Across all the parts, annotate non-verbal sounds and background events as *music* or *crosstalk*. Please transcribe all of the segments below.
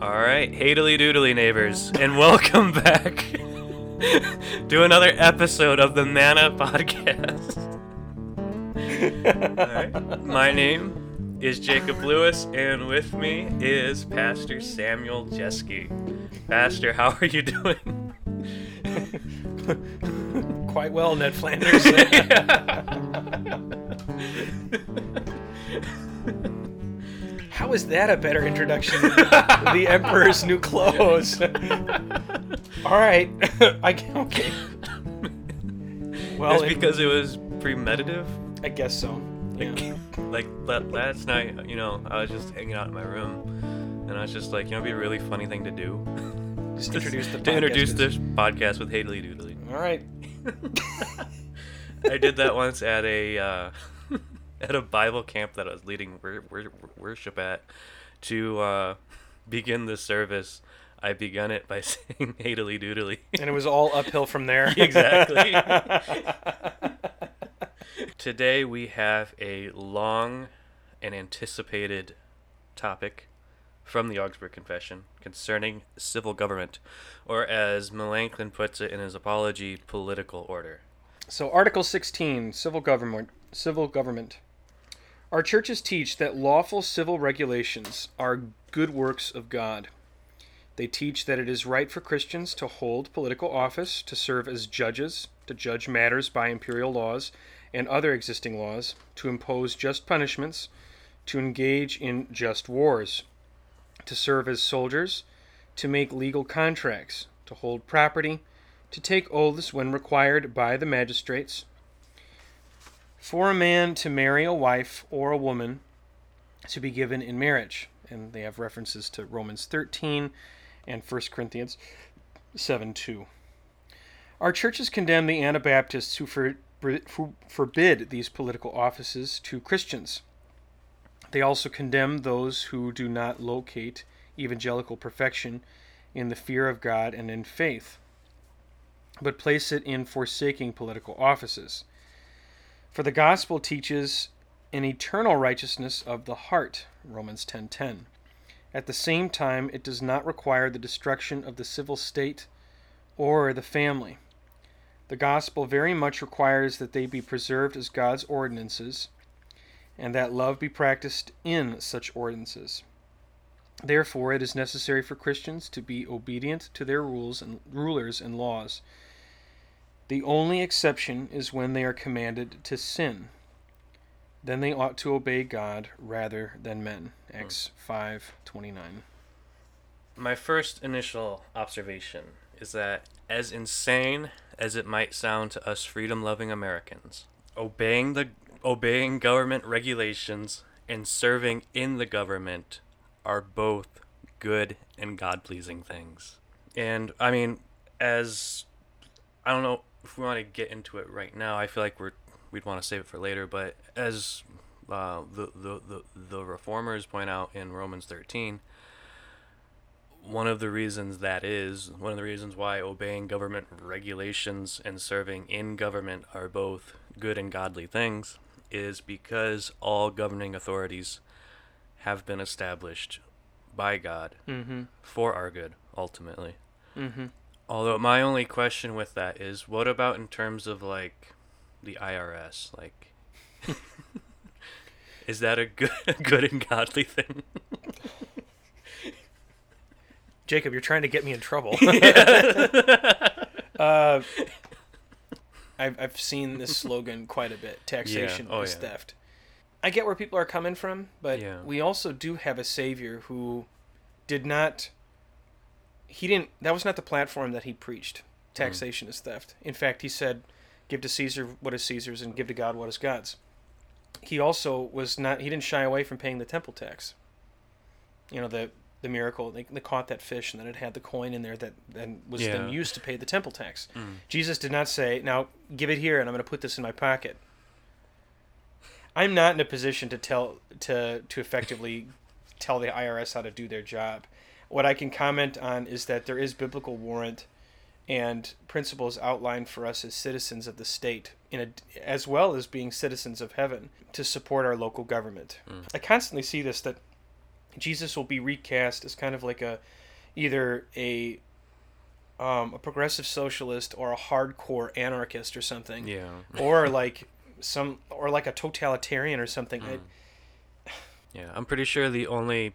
All right, hadily doodly neighbors, and welcome back *laughs* to another episode of the Mana Podcast. All right, my name is Jacob Lewis, and with me is Pastor Samuel Jeske. Pastor, how are you doing? *laughs* Quite well, Ned Flanders. *laughs* How is that a better introduction? the Emperor's New Clothes. *laughs* All right, *laughs* I okay. Well, It's because it was premeditative. I guess so. Yeah. *laughs* Like last night, you know, I was just hanging out in my room, and I was just like, you know, it'd be a really funny thing to do. Just introduce the to introduce this podcast with Hadley Doodly. All right. I did that once at a uh, *laughs* at a Bible camp that I was leading wor- wor- worship at. To uh, *laughs* begin the service, I begun it by *laughs* saying "Hadley Doodly." And it was all uphill from there. Exactly. Today we have a long and anticipated topic from the Augsburg Confession concerning civil government, or as Melanchthon puts it in his apology, political order. So Article 16, civil government, civil government. Our churches teach that lawful civil regulations are good works of God. They teach that it is right for Christians to hold political office, to serve as judges, to judge matters by imperial laws and other existing laws, to impose just punishments, to engage in just wars, to serve as soldiers, to make legal contracts, to hold property, to take oaths when required by the magistrates, for a man to marry a wife or a woman to be given in marriage. And they have references to Romans 13 and 1 Corinthians 7 2. Our churches condemn the Anabaptists who, for, who forbid these political offices to Christians. They also condemn those who do not locate evangelical perfection in the fear of God and in faith but place it in forsaking political offices. For the gospel teaches an eternal righteousness of the heart, Romans 10:10. At the same time, it does not require the destruction of the civil state or the family. The gospel very much requires that they be preserved as God's ordinances and that love be practiced in such ordinances. Therefore, it is necessary for Christians to be obedient to their rules and rulers and laws. The only exception is when they are commanded to sin. Then they ought to obey God rather than men. Acts hmm. 5:29. My first initial observation is that, as insane as it might sound to us freedom-loving Americans, obeying the obeying government regulations and serving in the government are both good and God-pleasing things. And I mean, as I don't know if we want to get into it right now. I feel like we're we'd want to save it for later. But as uh, the, the the the reformers point out in Romans 13, one of the reasons that is one of the reasons why obeying government regulations and serving in government are both good and godly things is because all governing authorities have been established by God Mm-hmm. for our good ultimately. Mm-hmm. Although my only question with that is, what about in terms of like the IRS? Like, *laughs* is that a good, *laughs* good and godly thing? Jacob, you're trying to get me in trouble. *laughs* uh, I've, I've seen this slogan quite a bit taxation Oh, is yeah. theft. I get where people are coming from, but Yeah. we also do have a savior who did not. He didn't. That was not the platform that he preached. Taxation is theft. In fact, he said, "Give to Caesar what is Caesar's, and give to God what is God's." He also was not. He didn't shy away from paying the temple tax. You know the the miracle. They, they caught that fish, and then it had the coin in there that then was then used to pay the temple tax. Mm. Jesus did not say, "Now give it here, and I'm going to put this in my pocket." I'm not in a position to tell to to effectively tell the IRS how to do their job. What I can comment on is that there is biblical warrant and principles outlined for us as citizens of the state, in a, as well as being citizens of heaven, to support our local government. Mm. I constantly see this that Jesus will be recast as kind of like a either a um, a progressive socialist or a hardcore anarchist or something, Yeah. or *laughs* like some or like a totalitarian or something. I- Yeah. I'm pretty sure the only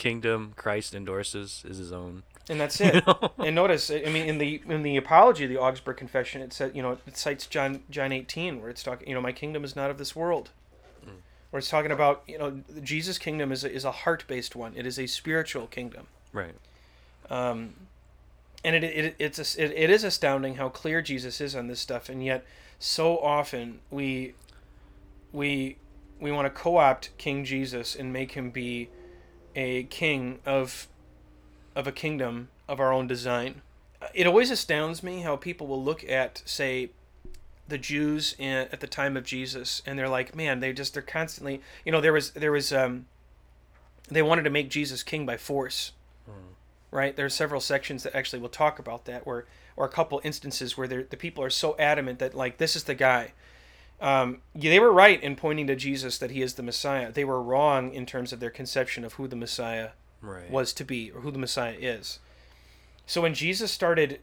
kingdom Christ endorses is his own. and that's *laughs* it. and notice, I mean, in the in the apology of the Augsburg Confession, it said, you know, it cites John John eighteen, where it's talking, you know, my kingdom is not of this world. Where it's talking about, you know, Jesus' kingdom is a, is a heart based one. It is a spiritual kingdom. Right. Um, and it, it it's a, it, it is astounding how clear Jesus is on this stuff, and yet so often we we we want to co-opt King Jesus and make him be a king of of a kingdom of our own design. It always astounds me how people will look at say the Jews in, at the time of Jesus and they're like, man, they just they're constantly, you know, there was there was um they wanted to make Jesus king by force right? There are several sections that actually will talk about that, where or a couple instances where the people are so adamant that like this is the guy. Um, yeah, they were right in pointing to Jesus that he is the Messiah. They were wrong in terms of their conception of who the Messiah Right. was to be or who the Messiah is. So when Jesus started,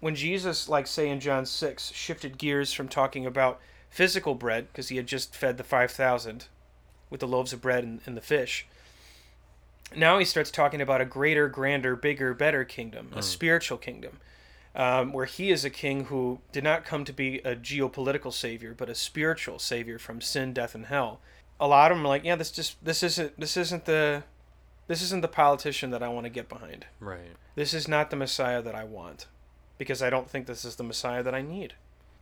when Jesus, like say in John six, shifted gears from talking about physical bread because he had just fed the five thousand with the loaves of bread and, and the fish. Now he starts talking about a greater, grander, bigger, better kingdom, a spiritual kingdom, um, where he is a king who did not come to be a geopolitical savior, but a spiritual savior from sin, death, and hell. A lot of them are like, yeah, this just this isn't this isn't the this isn't the politician that I want to get behind. Right. This is not the Messiah that I want, because I don't think this is the Messiah that I need.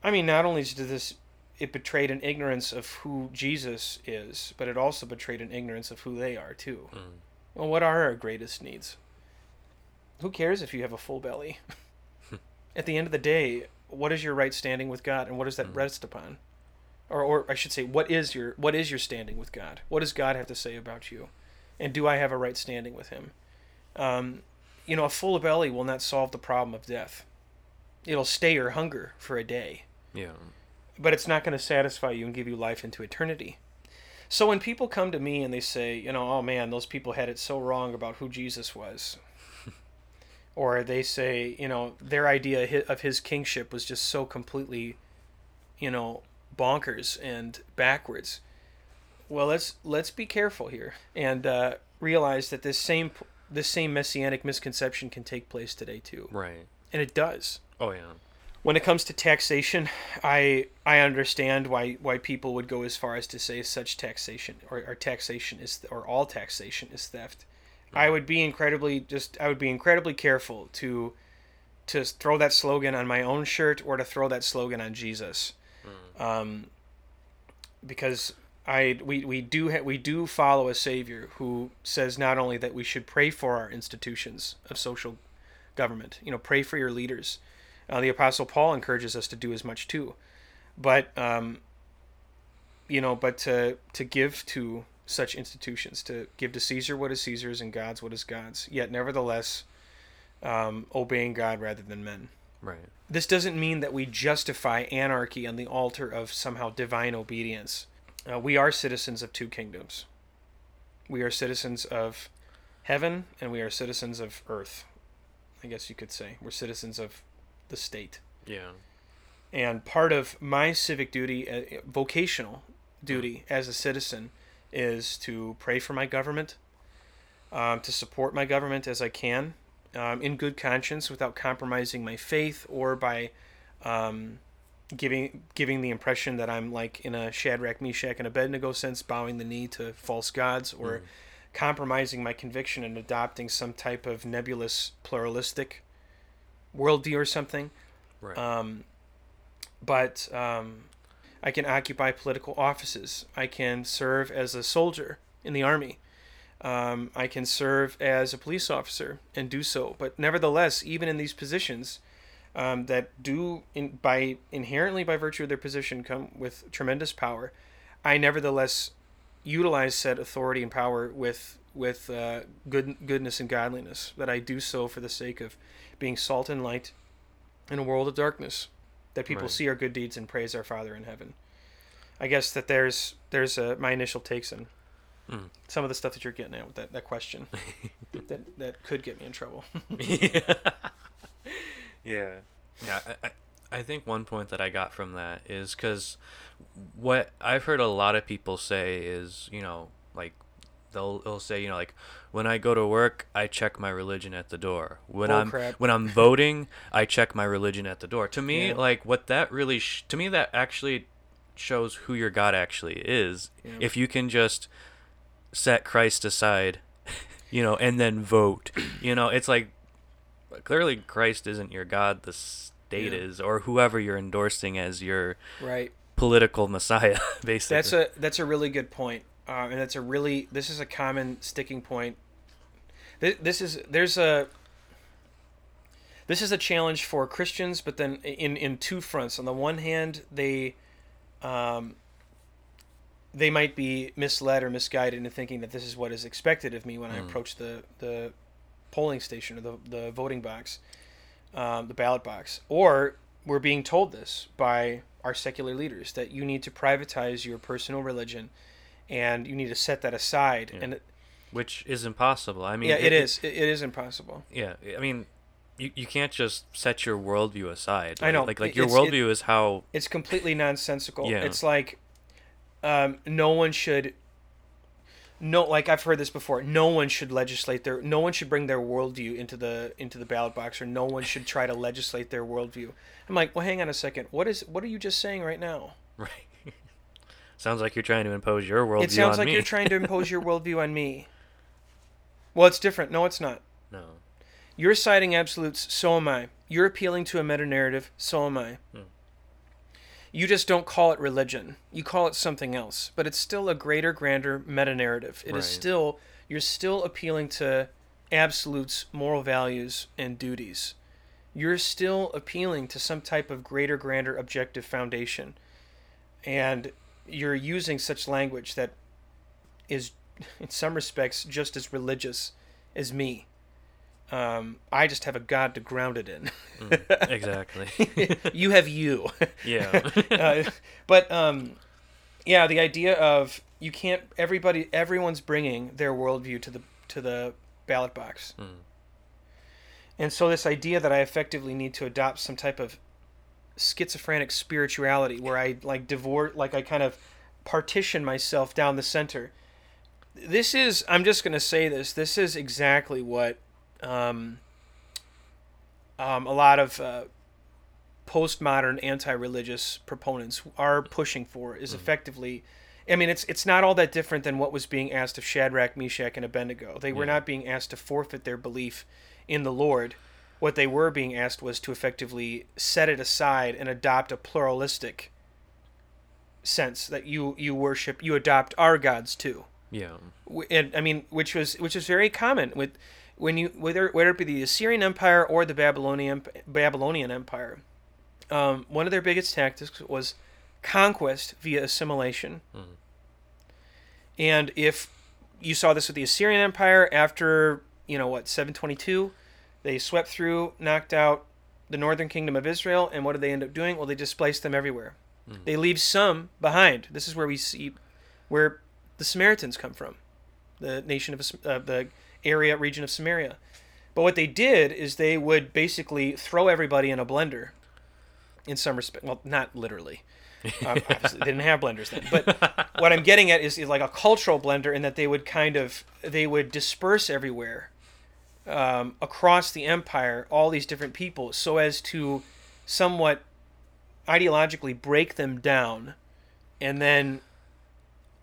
I mean, not only did this it betrayed an ignorance of who Jesus is, but it also betrayed an ignorance of who they are too. Mm. Well, what are our greatest needs? Who cares if you have a full belly? *laughs* At the end of the day, what is your right standing with God, and what does that Mm. rest upon? Or, or I should say, what is your what is your standing with God? What does God have to say about you? And do I have a right standing with Him? Um, you know, a full belly will not solve the problem of death. It'll stay your hunger for a day Yeah. but it's not going to satisfy you and give you life into eternity. So when people come to me and they say, you know, oh man, those people had it so wrong about who Jesus was, or they say, you know, their idea of his kingship was just so completely, you know, bonkers and backwards. Well, let's let's be careful here and uh, realize that this same this same messianic misconception can take place today too, Right. and it does Oh yeah. when it comes to taxation, I I understand why why people would go as far as to say such taxation or, or taxation is or all taxation is theft. I would be incredibly just I would be incredibly careful to to throw that slogan on my own shirt or to throw that slogan on Jesus, um, because I we, we do ha- we do follow a savior who says not only that we should pray for our institutions of social government, you know, pray for your leaders. Uh, the Apostle Paul encourages us to do as much too, but um, you know, but to to give to such institutions, to give to Caesar what is Caesar's and God's what is God's. Yet, nevertheless, um, obeying God rather than men. Right. This doesn't mean that we justify anarchy on the altar of somehow divine obedience. Uh, we are citizens of two kingdoms. We are citizens of heaven and we are citizens of earth. I guess you could say. We're citizens of the state. Yeah. And part of my civic duty, uh, vocational duty as a citizen, is to pray for my government, um, to support my government as I can, um, in good conscience, without compromising my faith or by um, giving giving the impression that I'm like in a Shadrach, Meshach, and Abednego sense, bowing the knee to false gods, or compromising my conviction and adopting some type of nebulous pluralistic worldview or something. Right. Um, but um, I can occupy political offices. I can serve as a soldier in the army. Um, I can serve as a police officer and do so. But nevertheless, even in these positions um, that do, in, by inherently by virtue of their position, come with tremendous power, I nevertheless utilize said authority and power with with uh, good goodness and godliness. That I do so for the sake of being salt and light in a world of darkness that people Right. see our good deeds and praise our Father in heaven. I guess that there's there's uh, my initial takes on Mm. Some of the stuff that you're getting at with that, that question *laughs* that that could get me in trouble. *laughs* yeah. yeah. Yeah. I, I, I think one point that I got from that is because what I've heard a lot of people say is, you know, like they'll they'll say, you know, like when I go to work, I check my religion at the door. When Bull I'm crap. when I'm *laughs* voting, I check my religion at the door. To me, Yeah. like what that really sh- to me that actually shows who your God actually is. Yeah. If you can just set Christ aside, *laughs* you know, and then vote. *clears throat* You know, it's like clearly Christ isn't your God, the state Yeah. is, or whoever you're endorsing as your right. political *laughs* messiah, basically. That's a that's a really good point, uh, and that's a really this is a common sticking point. This, this is there's a this is a challenge for Christians, but then in in two fronts. On the one hand, they um, they might be misled or misguided into thinking that this is what is expected of me when I Mm. approach the the polling station or the the voting box, um, the ballot box, or we're being told this by our secular leaders that you need to privatize your personal religion, and you need to set that aside. Yeah. And it, which is impossible. I mean, yeah, it is. It, it is impossible. Yeah, I mean, you, you can't just set your worldview aside. I know, Like like your worldview is how. It's completely nonsensical. Yeah. It's like um, no one should. No, like I've heard this before. No one should legislate their. No one should bring their worldview into the into the ballot box, or no one should try to legislate their worldview. I'm like, well, hang on a second. What is what are you just saying right now? *laughs* Right. Sounds like you're trying to impose your worldview on me. it sounds like me. you're trying to impose your worldview on me. Well, it's different. No, it's not. no. You're citing absolutes, so am I. You're appealing to a meta narrative, so am I. Hmm. You just don't call it religion. You call it something else. But it's still a greater, grander meta narrative. It is Right. still, you're still appealing to absolutes, moral values, and duties. You're still appealing to some type of greater, grander objective foundation. And you're using such language that is, *laughs* in some respects, just as religious as me. Um, I just have a God to ground it in. Mm, exactly. *laughs* you have you. *laughs* yeah. uh, but um, yeah, the idea of you can't everybody everyone's bringing their worldview to the to the ballot box, Mm. and so this idea that I effectively need to adopt some type of schizophrenic spirituality where I like divorce, like I kind of partition myself down the center. This is I'm just gonna say this. This is exactly what um, um, a lot of uh, postmodern anti-religious proponents are pushing for is effectively I mean it's it's not all that different than what was being asked of Shadrach, Meshach and Abednego. They were Yeah. not being asked to forfeit their belief in the Lord. What they were being asked was to effectively set it aside and adopt a pluralistic sense that you you worship, you adopt our gods too yeah. and I mean, which was which was very common with when you whether whether it be the Assyrian Empire or the Babylonian Babylonian Empire. Um, one of their biggest tactics was conquest via assimilation. Mhm. And if you saw this with the Assyrian Empire after you know what 722, they swept through, knocked out the northern kingdom of Israel, and what did they end up doing? Well, they displaced them everywhere. Mhm. They leave some behind. This is where we see where the Samaritans come from, the nation of uh, the area region of Samaria. But what they did is they would basically throw everybody in a blender. In some respect, well, not literally. *laughs* Um, obviously, they didn't have blenders then. But what I'm getting at is, is like a cultural blender, in that they would kind of they would disperse everywhere um, across the empire, all these different people, so as to somewhat ideologically break them down, and then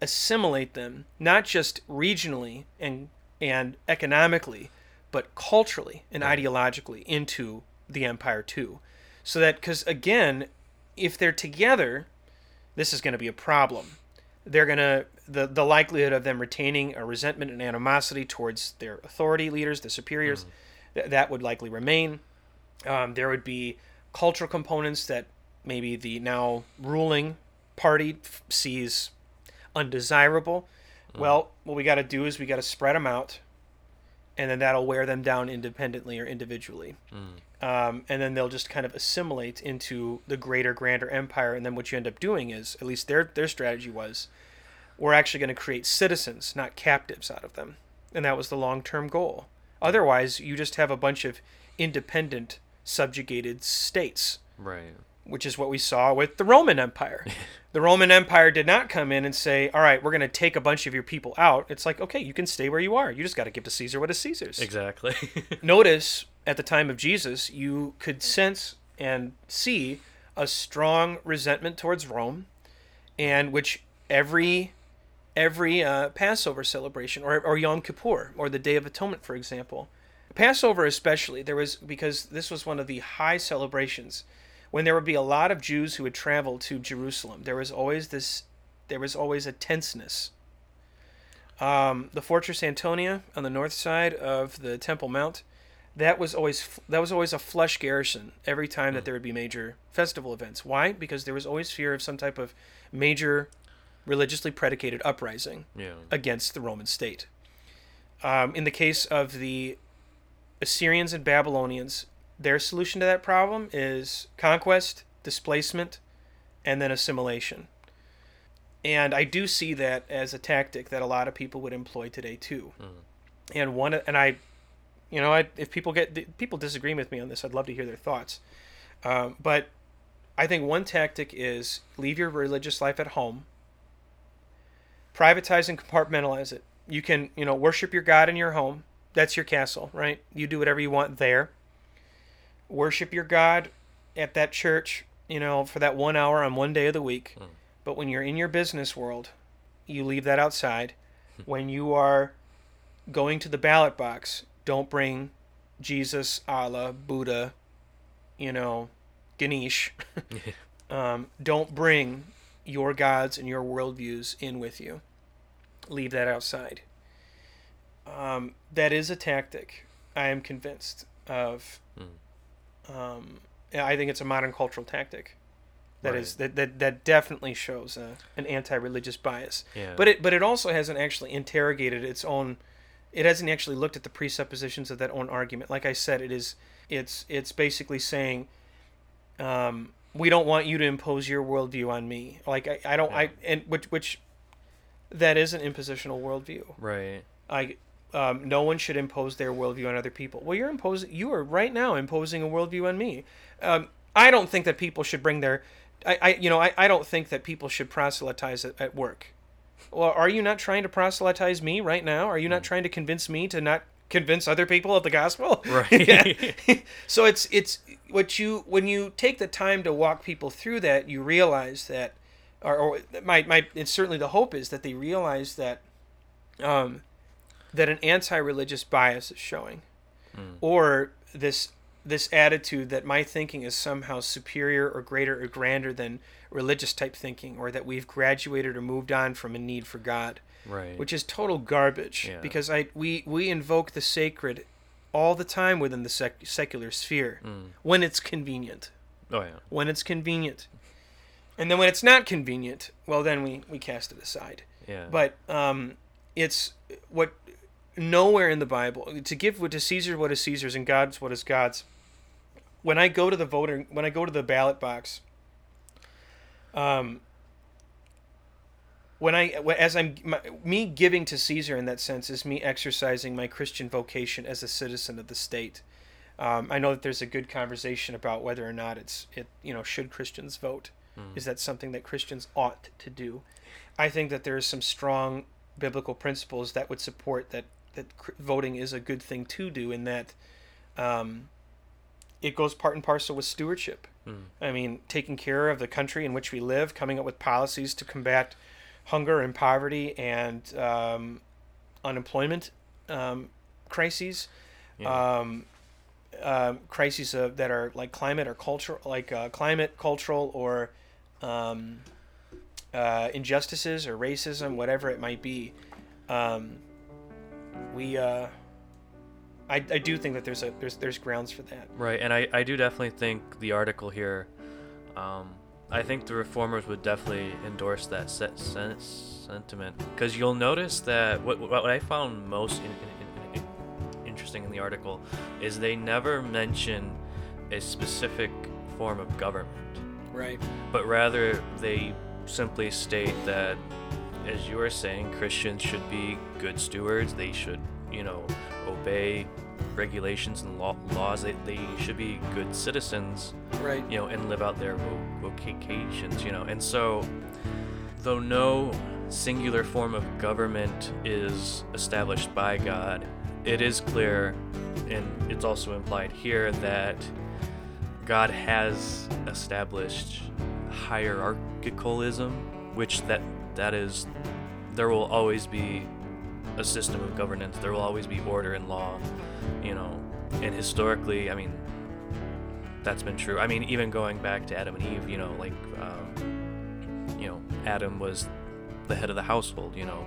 assimilate them, not just regionally and and economically, but culturally and Right. ideologically into the empire too. So that because again, if they're together, this is going to be a problem. They're going to the the likelihood of them retaining a resentment and animosity towards their authority leaders, the superiors, th- that would likely remain. Um, there would be cultural components that maybe the now ruling party f- sees undesirable. Well, what we got to do is we got to spread them out, and then that'll wear them down independently or individually. Mm. Um, and then they'll just kind of assimilate into the greater, grander empire. And then what you end up doing is, at least their their strategy was, we're actually going to create citizens, not captives, out of them. And that was the long term goal. Otherwise, you just have a bunch of independent, subjugated states, Right. Which is what we saw with the Roman Empire. *laughs* the Roman Empire did not come in and say, all right, we're going to take a bunch of your people out. It's like, okay, you can stay where you are. You just got to give to Caesar what is Caesar's. Exactly. *laughs* Notice at the time of Jesus, you could sense and see a strong resentment towards Rome, and which every every uh, Passover celebration or, or Yom Kippur or the Day of Atonement, for example, Passover especially, there was because this was one of the high celebrations when there would be a lot of Jews who would travel to Jerusalem. There was always this, there was always a tenseness. Um, the Fortress Antonia on the north side of the Temple Mount, that was always that was always a flush garrison every time that there would be major festival events. Why? Because there was always fear of some type of major religiously predicated uprising yeah. against the Roman state. Um, in the case of the Assyrians and Babylonians, their solution to that problem is conquest, displacement, and then assimilation. And I do see that as a tactic that a lot of people would employ today too. And one, and I, you know, I, if people get people disagree with me on this, I'd love to hear their thoughts. Um, but I think one tactic is leave your religious life at home privatize and compartmentalize it. You can, you know, worship your God in your home. That's your castle, right? You do whatever you want there. Worship your God at that church, you know, for that one hour on one day of the week. But when you're in your business world, you leave that outside. when you are going to the ballot box, don't bring Jesus, Allah, Buddha, you know, Ganesh. *laughs* um, don't bring your gods and your worldviews in with you. Leave that outside. Um, that is a tactic. I am convinced of. Um, I think it's a modern cultural tactic. That is that, that that definitely shows uh, an anti-religious bias. Yeah. But it but it also hasn't actually interrogated its own. It hasn't actually looked at the presuppositions of that own argument. Like I said, it is it's it's basically saying, um, we don't want you to impose your worldview on me. Like I, I don't I and which which that is an impositional worldview. Right. I um, no one should impose their worldview on other people. Well, you're imposing. You are right now imposing a worldview on me. Um, I don't think that people should bring their. I, I you know I, I don't think that people should proselytize at, at work. Well, are you not trying to proselytize me right now? Are you not trying to convince me to not convince other people of the gospel? *laughs* Right. *laughs* so it's it's what you when you take the time to walk people through that, you realize that, or, or my my it's certainly the hope is that they realize that, um, that an anti-religious bias is showing, or this this attitude that my thinking is somehow superior or greater or grander than religious type thinking, or that we've graduated or moved on from a need for God Right. which is total garbage Yeah. because I we we invoke the sacred all the time within the sec- secular sphere when it's convenient oh yeah. when it's convenient and then when it's not convenient well then we we cast it aside Yeah. but um it's what nowhere in the bible to give what to caesar what is caesar's and god's what is god's when i go to the voter when i go to the ballot box um when I as I'm my, me giving to Caesar in that sense is me exercising my Christian vocation as a citizen of the state. Um, I know that there's a good conversation about whether or not it's it you know should Christians vote. Is that something that Christians ought to do? I think that there is some strong biblical principles that would support that that cr- voting is a good thing to do in that um, it goes part and parcel with stewardship. I mean, taking care of the country in which we live, coming up with policies to combat hunger and poverty and um, unemployment um, crises, Yeah. um, um, crises of, that are like climate or cultural, like uh, climate, cultural, or um, uh, injustices or racism, whatever it might be. Um, we, uh, I, I do think that there's a there's there's grounds for that. Right, and I, I do definitely think the article here, um, I think the reformers would definitely endorse that set sen- sentiment because you'll notice that what, what I found most in, in, in, in- interesting in the article is they never mention a specific form of government, Right. but rather they simply state that as you were saying, Christians should be good stewards. They should, you know, obey regulations and law- laws. They, they should be good citizens, Right. you know, and live out their vocations, you know. And so, though no singular form of government is established by God, it is clear, and it's also implied here, that God has established hierarchicalism, which that that is, there will always be a system of governance. There will always be order and law, you know. And historically, I mean, that's been true. I mean, even going back to Adam and Eve, you know, like, um, you know, Adam was the head of the household, you know,